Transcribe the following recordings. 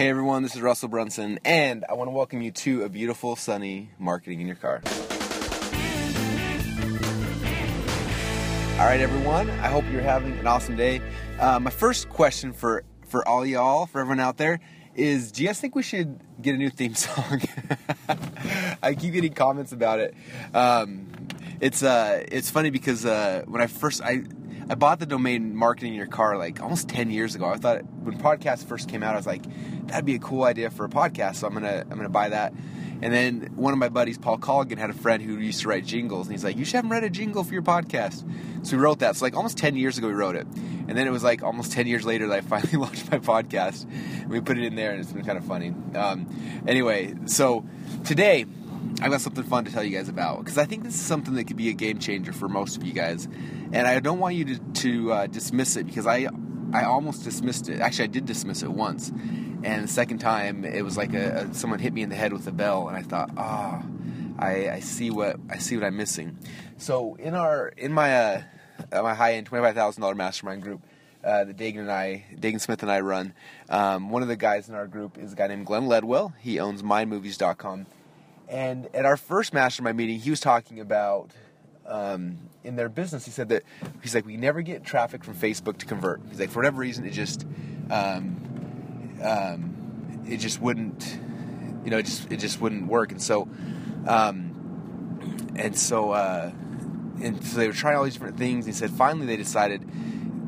Hey everyone, this is Russell Brunson, and I want to welcome you to a beautiful, sunny marketing in your car. All right, everyone. I hope you're having an awesome day. Uh, my first question for for all y'all, for everyone out there, is: Do you guys think we should get a new theme song? I keep getting comments about it. Um, it's uh, it's funny because uh, when I first I I bought the domain marketing your car like almost 10 years ago. I thought when podcasts first came out, I was like, that'd be a cool idea for a podcast. So I'm gonna I'm gonna buy that. And then one of my buddies, Paul Colligan, had a friend who used to write jingles, and he's like, "You should have write a jingle for your podcast." So we wrote that. So like almost ten years ago, we wrote it, and then it was like almost ten years later that I finally launched my podcast. We put it in there, and it's been kind of funny. Um, anyway, so today I've got something fun to tell you guys about because I think this is something that could be a game changer for most of you guys, and I don't want you to, to uh, dismiss it because I I almost dismissed it. Actually, I did dismiss it once, and the second time it was like a, a someone hit me in the head with a bell, and I thought, ah, oh, I, I see what I see what I'm missing. So in our in my uh, my high end twenty five thousand dollar mastermind group. Uh, that Daegan and I, Daegan Smith and I run. Um, one of the guys in our group is a guy named Glen Ledwell. He owns MindMovies.com. And at our first mastermind meeting, he was talking about um, in their business. He said that he's like, we never get traffic from Facebook to convert. He's like, for whatever reason, it just um, um, it just wouldn't, you know, it just it just wouldn't work. And so, um, and so, uh, and so they were trying all these different things. He said finally they decided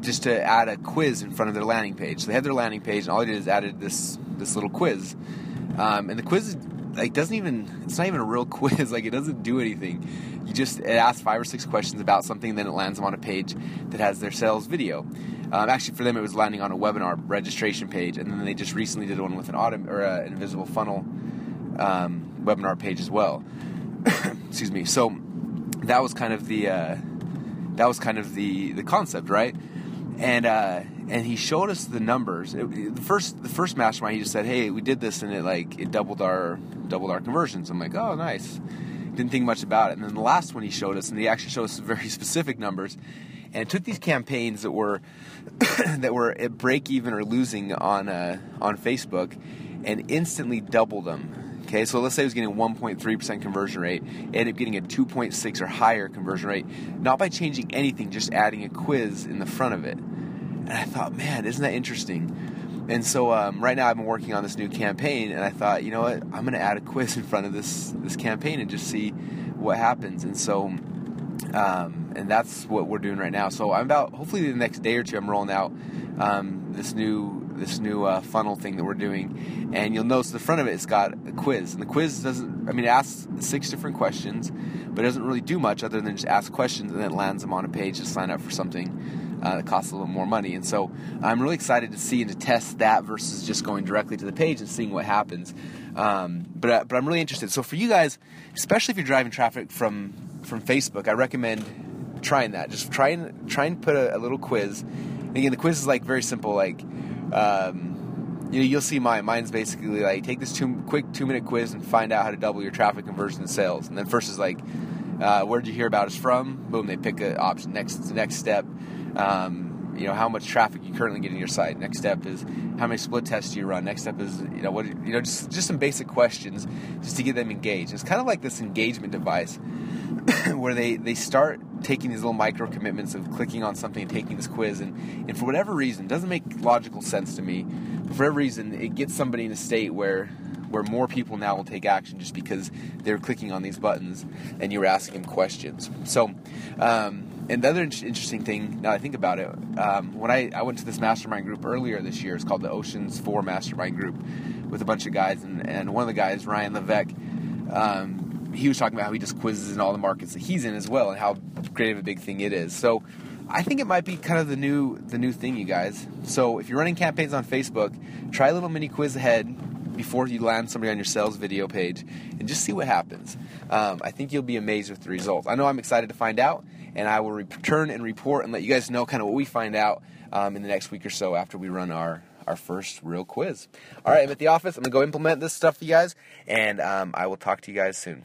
just to add a quiz in front of their landing page. So they had their landing page, and all they did is added this this little quiz. Um, and the quiz like doesn't even it's not even a real quiz like it doesn't do anything. You just it asks five or six questions about something then it lands them on a page that has their sales video. Um, actually for them it was landing on a webinar registration page and then they just recently did one with an auto or uh, an invisible funnel um, webinar page as well. Excuse me. So that was kind of the uh, that was kind of the the concept right? And uh, and he showed us the numbers. It, the first the first mastermind, he just said, "Hey, we did this, and it like it doubled our doubled our conversions." I'm like, "Oh, nice." Didn't think much about it. And then the last one he showed us, and he actually showed us very specific numbers, and took these campaigns that were that were at break even or losing on uh, on Facebook, and instantly doubled them. Okay, so let's say it was getting 1.3% conversion rate, ended up getting a 2.6 or higher conversion rate, not by changing anything, just adding a quiz in the front of it. And I thought, man, isn't that interesting? And so um, right now I've been working on this new campaign, and I thought, you know what, I'm going to add a quiz in front of this this campaign and just see what happens. And so, um, and that's what we're doing right now. So I'm about hopefully the next day or two I'm rolling out um, this new this new uh, funnel thing that we're doing, and you'll notice the front of it it's got a quiz, and the quiz doesn't. I mean, it asks six different questions, but it doesn't really do much other than just ask questions, and then lands them on a page to sign up for something. Uh, that costs a little more money, and so I'm really excited to see and to test that versus just going directly to the page and seeing what happens. Um, but uh, but I'm really interested. So for you guys, especially if you're driving traffic from from Facebook, I recommend trying that. Just try and try and put a, a little quiz. And again, the quiz is like very simple. Like um, you know, you'll see mine. Mine's basically like take this two quick two minute quiz and find out how to double your traffic conversion and sales. And then first is like, uh, where did you hear about us from? Boom, they pick an option. Next, next step. Um, you know how much traffic you currently get in your site. Next step is how many split tests do you run. Next step is you know what you know just just some basic questions just to get them engaged. It's kind of like this engagement device where they they start taking these little micro commitments of clicking on something and taking this quiz and, and for whatever reason doesn't make logical sense to me but for whatever reason it gets somebody in a state where where more people now will take action just because they're clicking on these buttons and you're asking them questions so um, and the other interesting thing now I think about it um, when I, I went to this mastermind group earlier this year it's called the Oceans 4 mastermind group with a bunch of guys and, and one of the guys Ryan Levesque um, he was talking about how he just quizzes in all the markets that he's in as well, and how great of a big thing it is. So I think it might be kind of the new the new thing, you guys. So if you're running campaigns on Facebook, try a little mini quiz ahead before you land somebody on your sales video page, and just see what happens. Um, I think you'll be amazed with the results. I know I'm excited to find out, and I will return and report and let you guys know kind of what we find out um, in the next week or so after we run our our first real quiz. All right, I'm at the office. I'm gonna go implement this stuff for you guys, and um, I will talk to you guys soon.